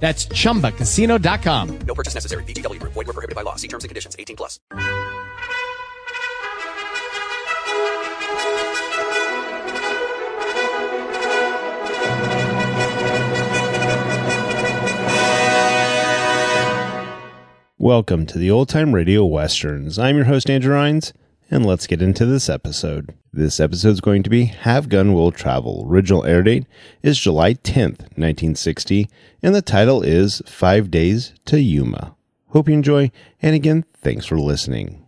That's chumbacasino.com. No purchase necessary. VGW Group. Void were prohibited by law. See terms and conditions. 18 plus. Welcome to the Old Time Radio Westerns. I'm your host, Andrew Rhynes, and let's get into this episode. This episode is going to be Have Gun Will Travel. Original air date is July 10th, 1960, and the title is Five Days to Yuma. Hope you enjoy, and again, thanks for listening.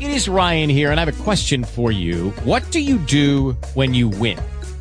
It is Ryan here, and I have a question for you. What do you do when you win?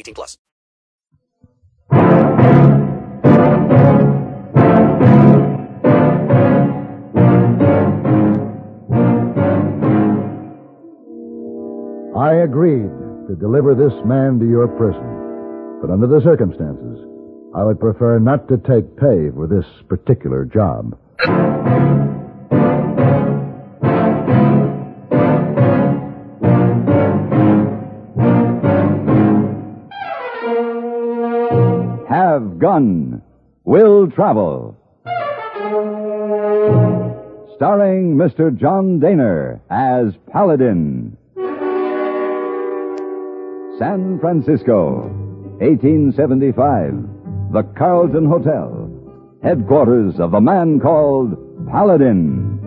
18 plus. I agreed to deliver this man to your prison, but under the circumstances, I would prefer not to take pay for this particular job. Have Gun Will Travel. Starring Mr. John Dehner as Paladin. San Francisco, 1875. The Carlton Hotel. Headquarters of a man called Paladin.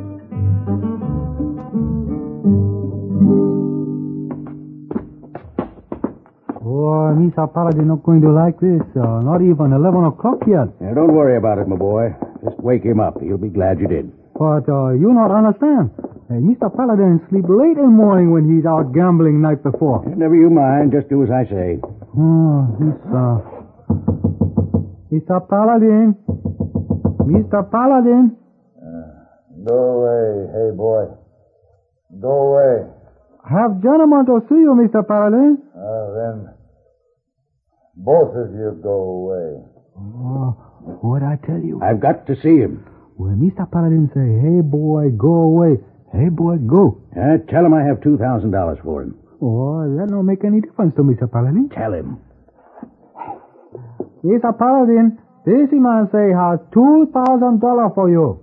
Oh, Mr. Paladin not going to like this. Uh, not even 11 o'clock yet. Now, don't worry about it, my boy. Just wake him up. He'll be glad you did. But uh, you not understand. Hey, Mr. Paladin sleep late in the morning when he's out gambling night before. Never you mind. Just do as I say. Oh, this, uh... Mr. Paladin. Mr. Paladin. Go away, hey boy. Go away. Have gentlemen to see you, Mr. Paladin. Uh, then, both of you go away. Oh, what I tell you? I've got to see him. When Mr. Paladin say, hey boy, go away. Hey boy, go. Uh, tell him I have $2,000 for him. Oh, that don't make any difference to Mr. Paladin. Tell him. Mr. Paladin, this man say has $2,000 for you.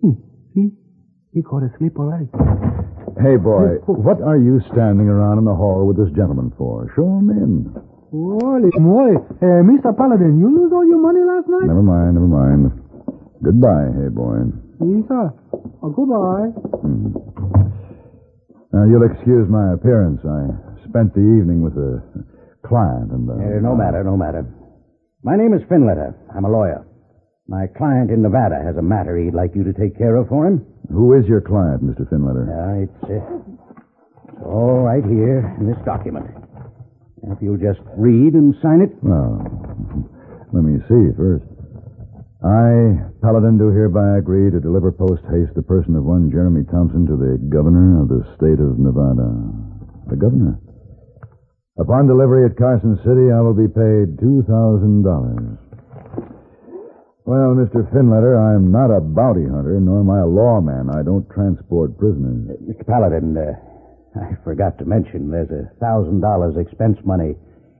Hmm, see? He go to sleep already. Hey, boy, what are you standing around in the hall with this gentleman for? Show him in. Holy moly. Uh, Mr. Paladin, you lose all your money last night? Never mind, never mind. Goodbye, hey, boy. Yes, sir. Oh, goodbye. Hmm. Now, you'll excuse my appearance. I spent the evening with a client and... Uh, Uh, no matter, no matter. My name is Finletter. I'm a lawyer. My client in Nevada has a matter he'd like you to take care of for him. Who is your client, Mr. Finletter? Yeah, it's, uh, it's all right here in this document. If you'll just read and sign it. Well, let me see first. I, Paladin, do hereby agree to deliver post haste the person of one Jeremy Thompson to the governor of the state of Nevada. The governor? Upon delivery at Carson City, I will be paid $2,000. Well, Mr. Finletter, I'm not a bounty hunter, nor am I a lawman. I don't transport prisoners. Mr. Paladin, uh, I forgot to mention there's a thousand dollars expense money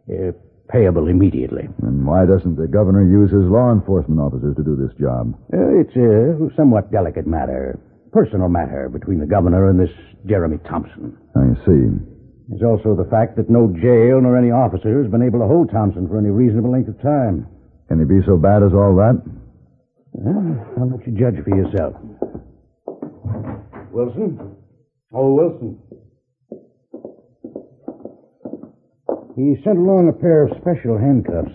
uh, payable immediately. And why doesn't the governor use his law enforcement officers to do this job? Uh, it's a somewhat delicate matter, personal matter between the governor and this Jeremy Thompson. I see. There's also the fact that no jail nor any officer has been able to hold Thompson for any reasonable length of time. Can he be so bad as all that? Well, I'll let you judge for yourself. Wilson? Oh, Wilson. He sent along a pair of special handcuffs.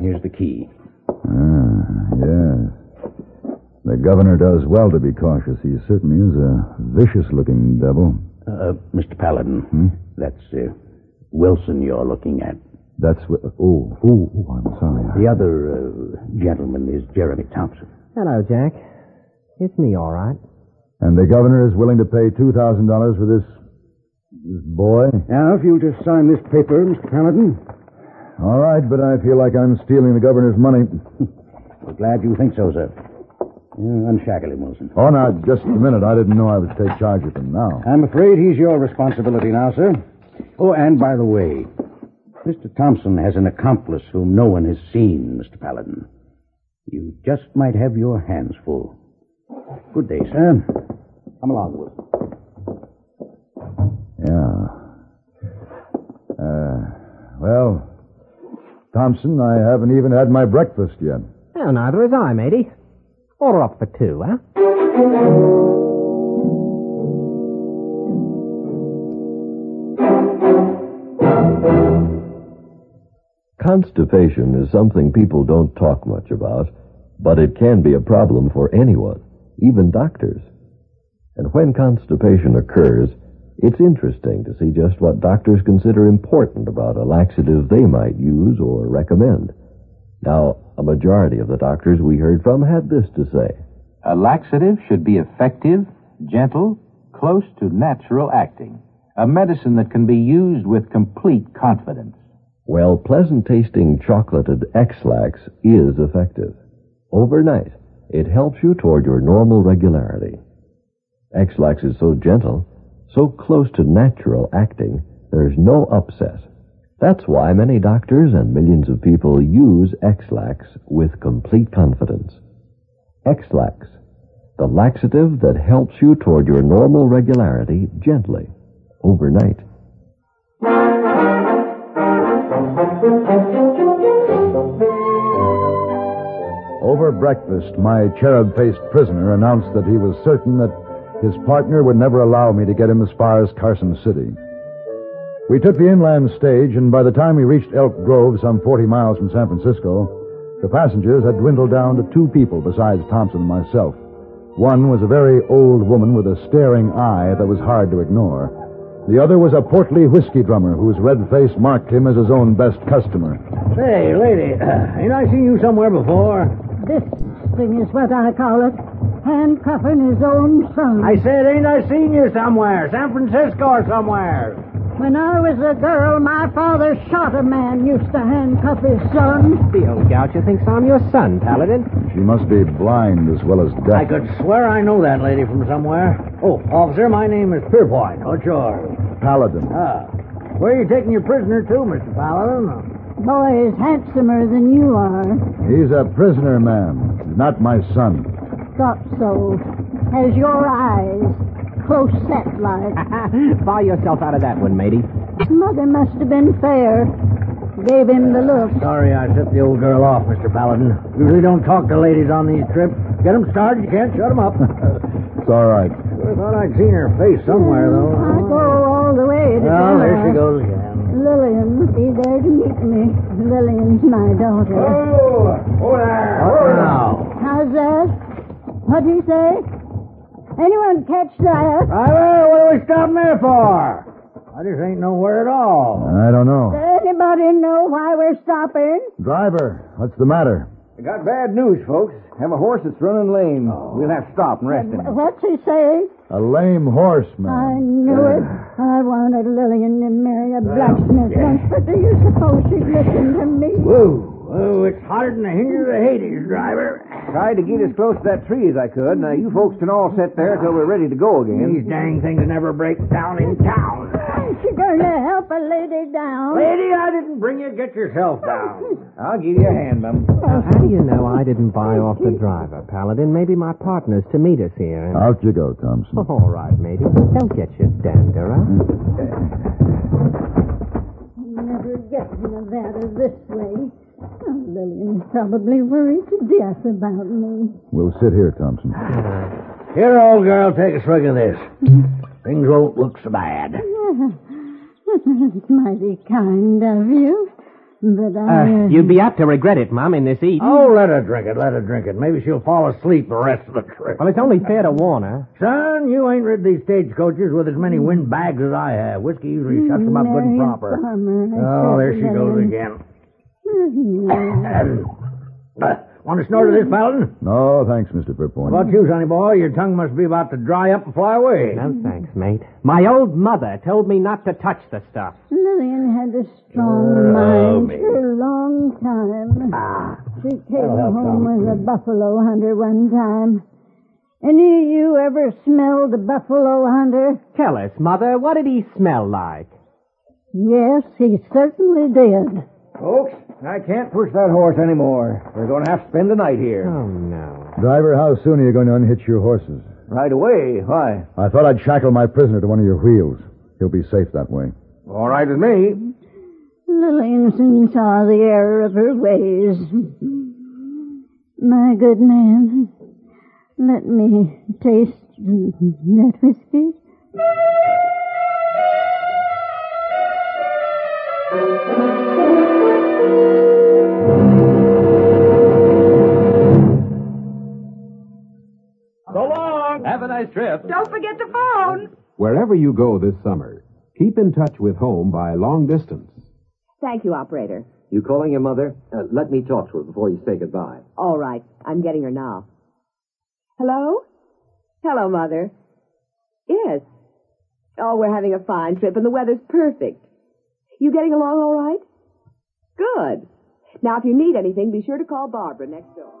Here's the key. Ah, yes. The governor does well to be cautious. He certainly is a vicious-looking devil. Uh, Mr. Paladin, that's uh, Wilson you're looking at. That's what... Oh, oh, oh, I'm sorry. The other uh, gentleman is Jeremy Thompson. Hello, Jack. It's me, all right. And the governor is willing to pay $2,000 for this... this boy? Now, if you'll just sign this paper, Mr. Paladin. All right, but I feel like I'm stealing the governor's money. We're glad you think so, sir. Unshackle him, Wilson. Oh, now, just a minute. I didn't know I would take charge of him now. I'm afraid he's your responsibility now, sir. Oh, and by the way, Mr. Thompson has an accomplice whom no one has seen, Mr. Paladin. You just might have your hands full. Good day, sir. Come along, Wilson. Yeah. Uh, well, Thompson, I haven't even had my breakfast yet. Well, neither has I, matey. Order up for two, huh? Constipation is something people don't talk much about, but it can be a problem for anyone, even doctors. And when constipation occurs, it's interesting to see just what doctors consider important about a laxative they might use or recommend. Now, a majority of the doctors we heard from had this to say. A laxative should be effective, gentle, close to natural acting. A medicine that can be used with complete confidence. Well, pleasant tasting chocolated Ex-Lax is effective. Overnight, it helps you toward your normal regularity. Ex-Lax is so gentle, so close to natural acting, there's no upset. That's why many doctors and millions of people use Ex-Lax with complete confidence. Ex-Lax, the laxative that helps you toward your normal regularity gently, overnight. Over breakfast, my cherub faced prisoner announced that he was certain that his partner would never allow me to get him as far as Carson City. We took the inland stage, and by the time we reached Elk Grove, some 40 miles from San Francisco, the passengers had dwindled down to two people besides Thompson and myself. One was a very old woman with a staring eye that was hard to ignore. The other was a portly whiskey drummer whose red face marked him as his own best customer. Say, lady, uh, ain't I seen you somewhere before? This thing is what I call it. Handcuffing his own son. I said, ain't I seen you somewhere? San Francisco or somewhere? When I was a girl, my father shot a man used to handcuff his son. The old goucher thinks I'm your son, Paladin. She must be blind as well as deaf. I could swear I know that lady from somewhere. Oh, officer, my name is Pierpoint. What's yours? Paladin. Ah. Where are you taking your prisoner to, Mr. Paladin? Boy is handsomer than you are. He's a prisoner, ma'am. He's not my son. Thought so. Has your eyes. close set like. Buy yourself out of that one, matey. Mother must have been fair. Gave him the look. Sorry I set the old girl off, Mr. Paladin. Usually don't talk to ladies on these trips. Get Get 'em started, you can't shut shut 'em up. It's all right. I thought I'd seen her face somewhere, though. I go all the way to Well, there she goes again. Lillian will be there to meet me. Lillian's my daughter. Oh, oh there. Oh, now. How's that? What do you say? Anyone catch that? Driver, what are we stopping there for? I just ain't nowhere at all. I don't know. Does anybody know why we're stopping? Driver, what's the matter? I got bad news, folks. Have a horse that's running lame. Oh. We'll have to stop and rest him. What's he saying? A lame horseman. I knew it. I wanted Lillian to marry a blacksmith once, but do you suppose she'd listen to me? Whoa. Oh, it's hotter than the hinges of Hades, driver. Tried to get as close to that tree as I could. Now, uh, you folks can all sit there till we're ready to go again. These dang things never break down in town. Is she going to help a lady down? Lady, I didn't bring you. Get yourself down. I'll give you a hand, Mum. How do you know I didn't buy off the driver, Paladin? Maybe my partner's to meet us here. Out you go, Thompson. Oh, all right, matey. Don't get your dander up. Never get Nevada this way. Oh, Lillian's probably worried to death about me. We'll sit here, Thompson. Here, old girl, take a swig of this. Mm-hmm. Things won't look so bad. It's mighty kind of you, but I... Uh, you'd be apt to regret it, Mom, in this heat. Oh, let her drink it, let her drink it. Maybe she'll fall asleep the rest of the trip. Well, it's only fair to warn her. Son, you ain't rid these stagecoaches with as many windbags as I have. Whiskey usually shuts them up good and proper. Farmer, Oh, there she goes again. Want a snort of this, Paladin? No, thanks, Mr. Pierpoint. How about you, sonny boy? Your tongue must be about to dry up and fly away. No thanks, mate. My old mother told me not to touch the stuff. Lillian had a strong Oh, mind me. for a long time. Ah, She came that'll home some. with a buffalo hunter one time. Any of you ever smelled a buffalo hunter? Tell us, Mother, what did he smell like? Yes, he certainly did. Folks, I can't push that horse anymore. We're going to have to spend the night here. Oh, no. Driver, how soon are you going to unhitch your horses? Right away. Why? I thought I'd shackle my prisoner to one of your wheels. He'll be safe that way. All right with me. Lillian soon saw the error of her ways. My good man, let me taste that whiskey. Nice trip. Don't forget the phone. Wherever you go this summer, keep in touch with home by long distance. Thank you, operator. You calling your mother? Uh, let me talk to her before you say goodbye. All right. I'm getting her now. Hello? Hello, Mother. Yes. Oh, we're having a fine trip and the weather's perfect. You getting along all right? Good. Now, if you need anything, be sure to call Barbara next door.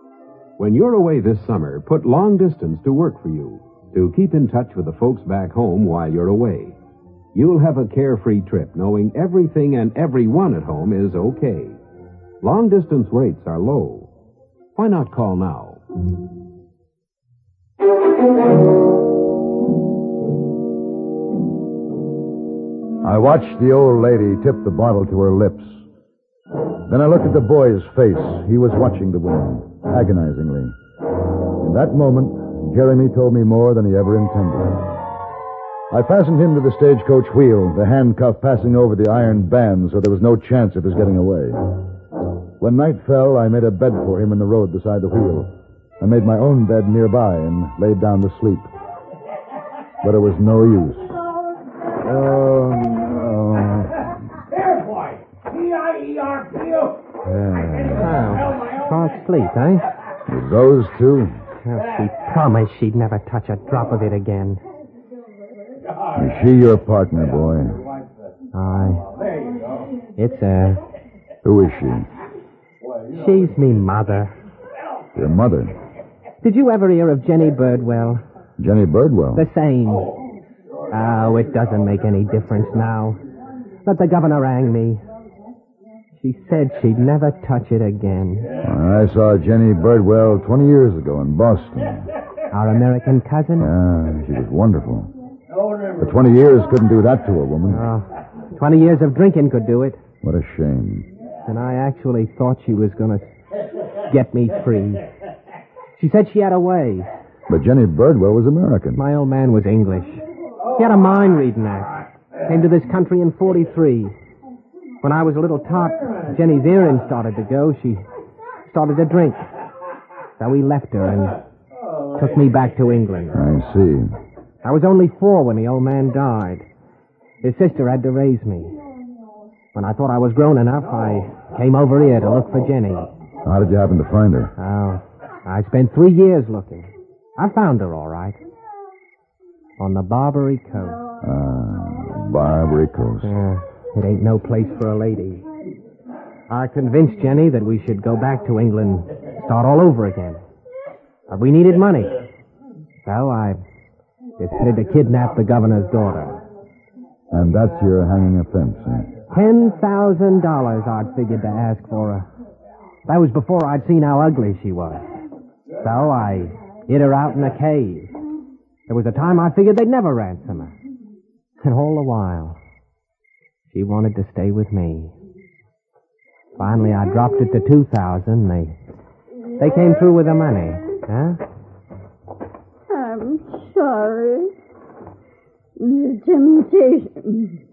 When you're away this summer, put long distance to work for you to keep in touch with the folks back home while you're away. You'll have a carefree trip knowing everything and everyone at home is okay. Long distance rates are low. Why not call now? I watched the old lady tip the bottle to her lips. Then I looked at the boy's face. He was watching the woman, agonizingly. In that moment, Jeremy told me more than he ever intended. I fastened him to the stagecoach wheel, the handcuff passing over the iron band so there was no chance of his getting away. When night fell, I made a bed for him in the road beside the wheel. I made my own bed nearby and laid down to sleep. But it was no use. Oh, no. Here, boy. P-I-E-R-P-O. Oh, hard sleep, eh? With those two, Well, she promised she'd never touch a drop of it again. is she your partner, boy? Aye. It's her. Who is she? She's me mother. Your mother? Did you ever hear of Jenny Birdwell? Jenny Birdwell. The same. Oh, it doesn't make any difference now. But the governor rang me. She said she'd never touch it again. I saw Jenny Birdwell 20 years ago in Boston. Our American cousin? Ah, she was wonderful. But 20 years couldn't do that to a woman. Oh, 20 years of drinking could do it. What a shame. And I actually thought she was going to get me free. She said she had a way. But Jenny Birdwell was American. My old man was English. He had a mind reading act. Came to this country in 43. When I was a little tot, Jenny's earrings started to go. She started to drink. So we left her and took me back to England. I see. I was only four when the old man died. His sister had to raise me. When I thought I was grown enough, I came over here to look for Jenny. How did you happen to find her? Oh, I spent three years looking. I found her all right. On the Barbary Coast. Ah, Barbary Coast. Yeah, it ain't no place for a lady. I convinced Jenny that we should go back to England, start all over again. But we needed money. So I decided to kidnap the governor's daughter. And that's your hanging offense, eh? Ten thousand dollars I'd figured to ask for her. That was before I'd seen how ugly she was. So I hid her out in a cave. There was a time I figured they'd never ransom her. And all the while, she wanted to stay with me. Finally, I dropped it to two thousand. They, they came through with the money. Huh? I'm sorry. The temptation.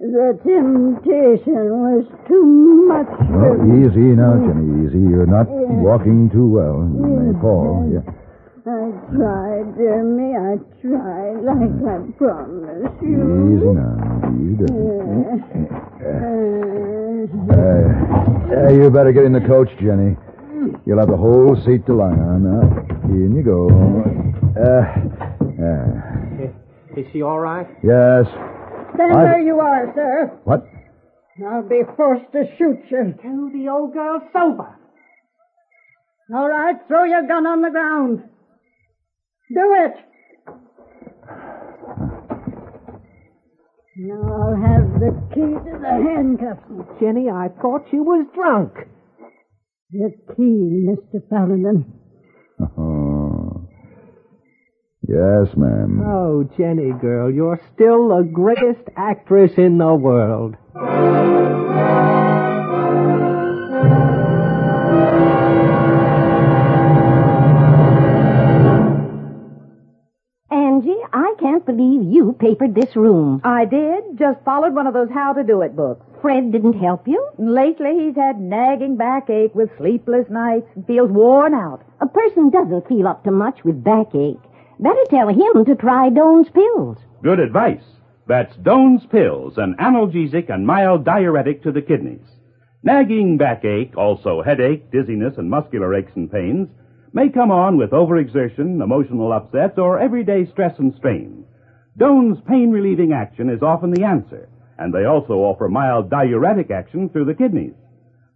The temptation was too much Well, easy now, Jenny, easy. You're not walking too well. You may fall. Yeah. I tried, Jeremy. I tried, like I promised you. Easy now. Easy. Uh, Uh, uh, you better get in the coach, Jenny. You'll have the whole seat to lie on. Now, in you go. Uh, uh, Is she all right? yes. Stand I- where you are, sir. What? I'll be forced to shoot you. Tell the old girl sober. All right, throw your gun on the ground. Do it. Now I'll have the key to the handcuffs. Jenny, I thought you was drunk. The key, Mr. Paladin. Oh. Yes, ma'am. Oh, Jenny girl, you're still the greatest actress in the world. Can't believe you papered this room. I did. Just followed one of those how to do it books. Fred didn't help you? Lately, he's had nagging backache with sleepless nights and feels worn out. A person doesn't feel up to much with backache. Better tell him to try Doan's pills. Good advice. That's Doan's Pills, an analgesic and mild diuretic to the kidneys. Nagging backache, also headache, dizziness, and muscular aches and pains may come on with overexertion, emotional upsets, or everyday stress and strain. Doan's pain relieving action is often the answer, and they also offer mild diuretic action through the kidneys.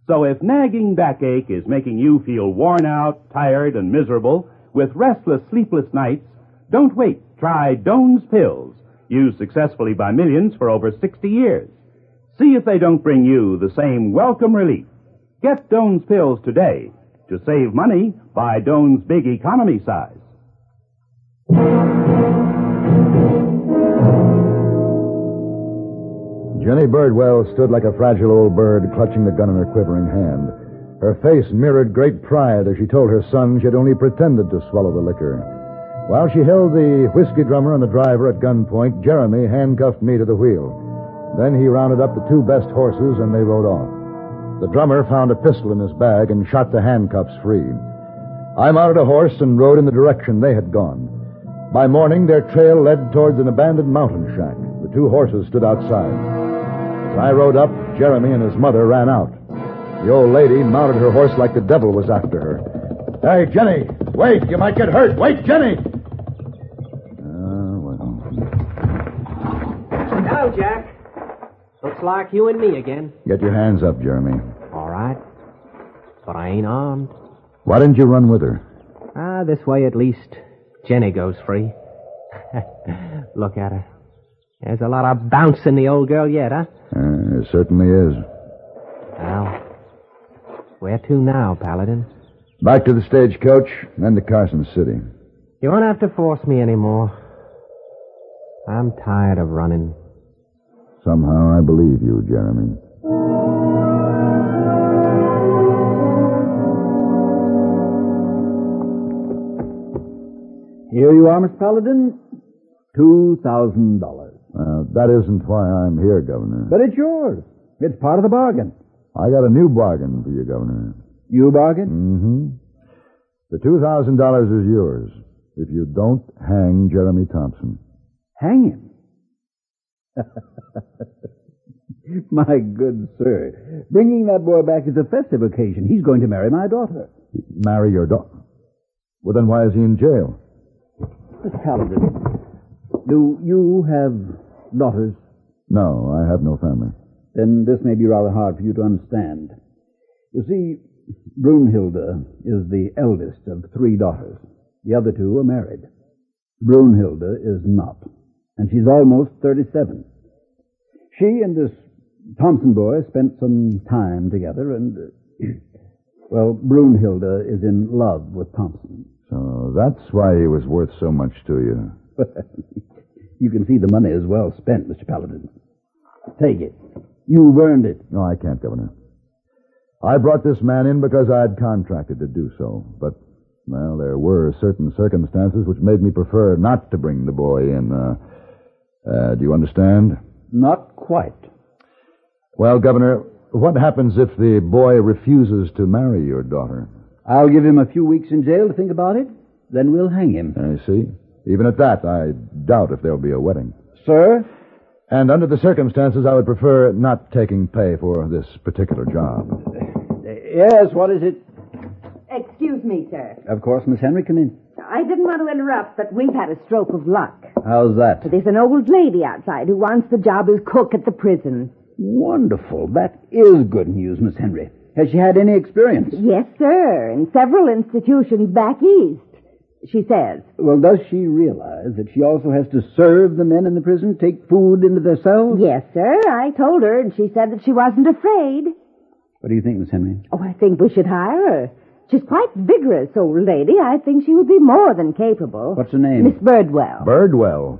So if nagging backache is making you feel worn out, tired, and miserable with restless, sleepless nights, don't wait. Try Doan's Pills, used successfully by millions for over 60 years. See if they don't bring you the same welcome relief. Get Doan's Pills today. To save money, buy Doan's Big Economy size. Jenny Birdwell stood like a fragile old bird clutching the gun in her quivering hand. Her face mirrored great pride as she told her son she had only pretended to swallow the liquor. While she held the whiskey drummer and the driver at gunpoint, Jeremy handcuffed me to the wheel. Then he rounded up the two best horses and they rode off. The drummer found a pistol in his bag and shot the handcuffs free. I mounted a horse and rode in the direction they had gone. By morning, their trail led towards an abandoned mountain shack. The two horses stood outside. As I rode up, Jeremy and his mother ran out. The old lady mounted her horse like the devil was after her. Hey, Jenny! Wait! You might get hurt! Wait, Jenny! Oh well. Now, Jack. Looks like you and me again. Get your hands up, Jeremy. All right. But I ain't armed. Why didn't you run with her? Ah, this way at least Jenny goes free. Look at her. There's a lot of bounce in the old girl yet, huh? Uh, it certainly is. Well, where to now, Paladin? Back to the stagecoach, then to Carson City. You won't have to force me anymore. I'm tired of running. Somehow I believe you, Jeremy. Here you are, Miss Paladin. Two thousand dollars. Uh, that isn't why I'm here, Governor. But it's yours. It's part of the bargain. I got a new bargain for you, Governor. You bargain? Mm-hmm. The two thousand dollars is yours if you don't hang Jeremy Thompson. Hang him. my good sir, bringing that boy back is a festive occasion. He's going to marry my daughter. Marry your daughter? Well, then why is he in jail? Mr. Paladin, do you have daughters? No, I have no family. Then this may be rather hard for you to understand. You see, Brunhilde is the eldest of three daughters. The other two are married. Brunhilde is not, and she's almost 37. She and this Thompson boy spent some time together, and, uh, well, Brunhilde is in love with Thompson. So that's why he was worth so much to you. you can see the money is well spent, Mr. Paladin. Take it. You've earned it. No, I can't, Governor. I brought this man in because I'd contracted to do so. But, well, there were certain circumstances which made me prefer not to bring the boy in. Uh, uh, do you understand? Not quite. Well, Governor, what happens if the boy refuses to marry your daughter? I'll give him a few weeks in jail to think about it. Then we'll hang him. I see. Even at that, I doubt if there'll be a wedding. Sir? And under the circumstances, I would prefer not taking pay for this particular job. Yes, what is it? Excuse me, sir. Of course, Miss Henry, come in. I didn't want to interrupt, but we've had a stroke of luck. How's that? There's an old lady outside who wants the job as cook at the prison. Wonderful. That is good news, Miss Henry. Has she had any experience? Yes, sir, in several institutions back east, she says. Well, does she realize that she also has to serve the men in the prison, take food into their cells? Yes, sir. I told her, and she said that she wasn't afraid. What do you think, Miss Henry? Oh, I think we should hire her. She's quite vigorous, old lady. I think she would be more than capable. What's her name? Miss Birdwell. Birdwell.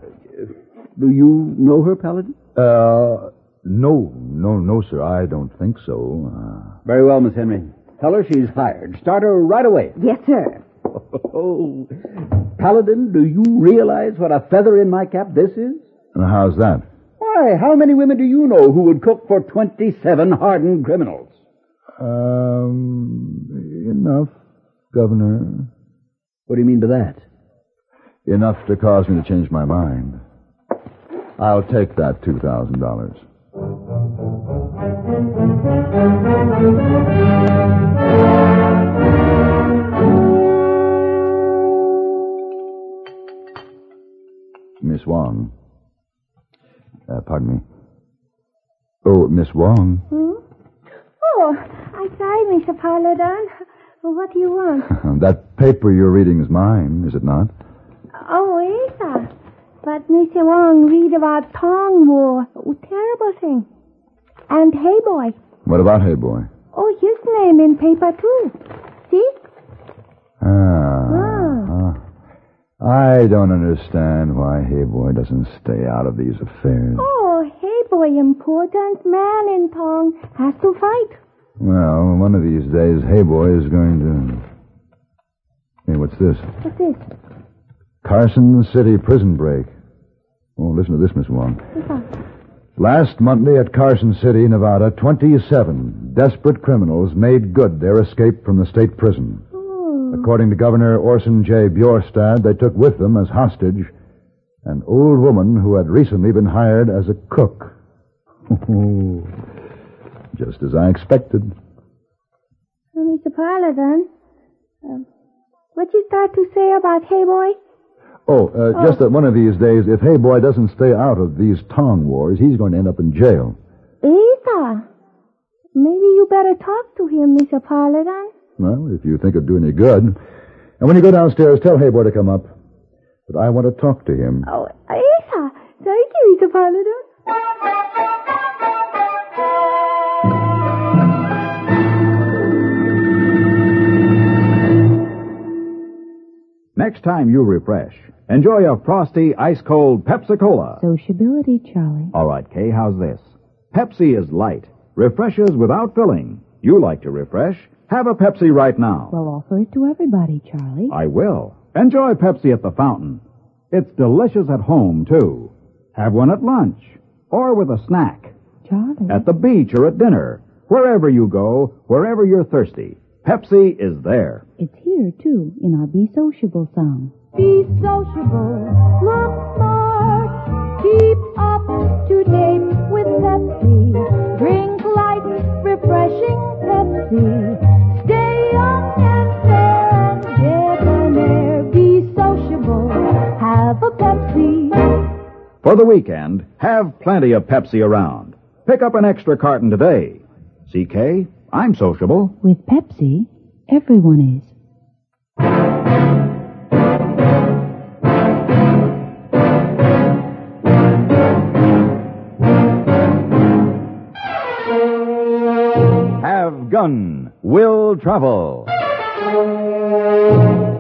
Do you know her, Paladin? Uh, no, no, no, sir. I don't think so. Uh... Very well, Miss Henry. Tell her she's hired. Start her right away. Yes, sir. Oh, Paladin, do you realize what a feather in my cap this is? And how's that? Why, how many women do you know who would cook for 27 hardened criminals? Um, enough, Governor. What do you mean by that? Enough to cause me to change my mind. I'll take that $2,000. Miss Wong. Uh, pardon me. Oh, Miss Wong. Hmm? Oh, I'm sorry, Mr. Paladin. What do you want? that paper you're reading is mine, is it not? Oh, is that? But Mr. Wong read about Tong War. Oh, terrible thing. And Hey Boy. What about Hey Boy? Oh, his name in paper, too. See? Ah. ah. I don't understand why Hey Boy doesn't stay out of these affairs. Oh, Hey Boy, important man in Tong, has to fight. Well, one of these days, Hey Boy is going to. Hey, what's this? What's this? Carson City prison break. Oh, listen to this, Miss Wong. Last Monday at Carson City, Nevada, 27 desperate criminals made good their escape from the state prison. According to Governor Orson J. Bjorstad, they took with them as hostage an old woman who had recently been hired as a cook. Just as I expected. Uh, Mr. Paladin, uh, what you start to say about Hey Boy? Oh, uh, just that one of these days, if Hey Boy doesn't stay out of these Tong wars, he's going to end up in jail. Eva, maybe you better talk to him, Mr. Paladin. Well, if you think it'd do any good. And when you go downstairs, tell Hey Boy to come up. But I want to talk to him. Oh, Eva, thank you, Mr. Paladin. Next time you refresh, enjoy a frosty, ice cold Pepsi Cola. Sociability, Charlie. All right, Kay, how's this? Pepsi is light, refreshes without filling. You like to refresh? Have a Pepsi right now. Well, offer it to everybody, Charlie. I will. Enjoy Pepsi at the fountain. It's delicious at home, too. Have one at lunch or with a snack. Charlie. At the beach or at dinner. Wherever you go, wherever you're thirsty, Pepsi is there. It's here, too, in our Be Sociable song. Be sociable, look smart, keep up to date with Pepsi. Drink For the weekend, have plenty of Pepsi around. Pick up an extra carton today. CK, I'm sociable. With Pepsi, everyone is. Gun Will Travel.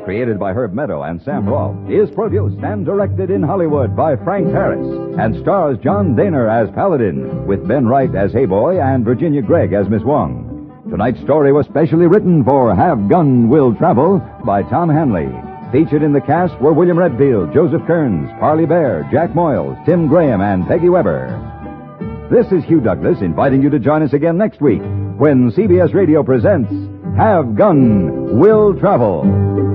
Created by Herb Meadow and Sam Rolfe, is produced and directed in Hollywood by Frank Paris and stars John Dehner as Paladin, with Ben Wright as Hey Boy and Virginia Gregg as Miss Wong. Tonight's story was specially written for Have Gun Will Travel by Tom Hanley. Featured in the cast were William Redfield, Joseph Kearns, Parley Baer, Jack Moyles, Tim Graham, and Peggy Webber. This is Hugh Douglas inviting you to join us again next week when CBS Radio presents Have Gun Will Travel.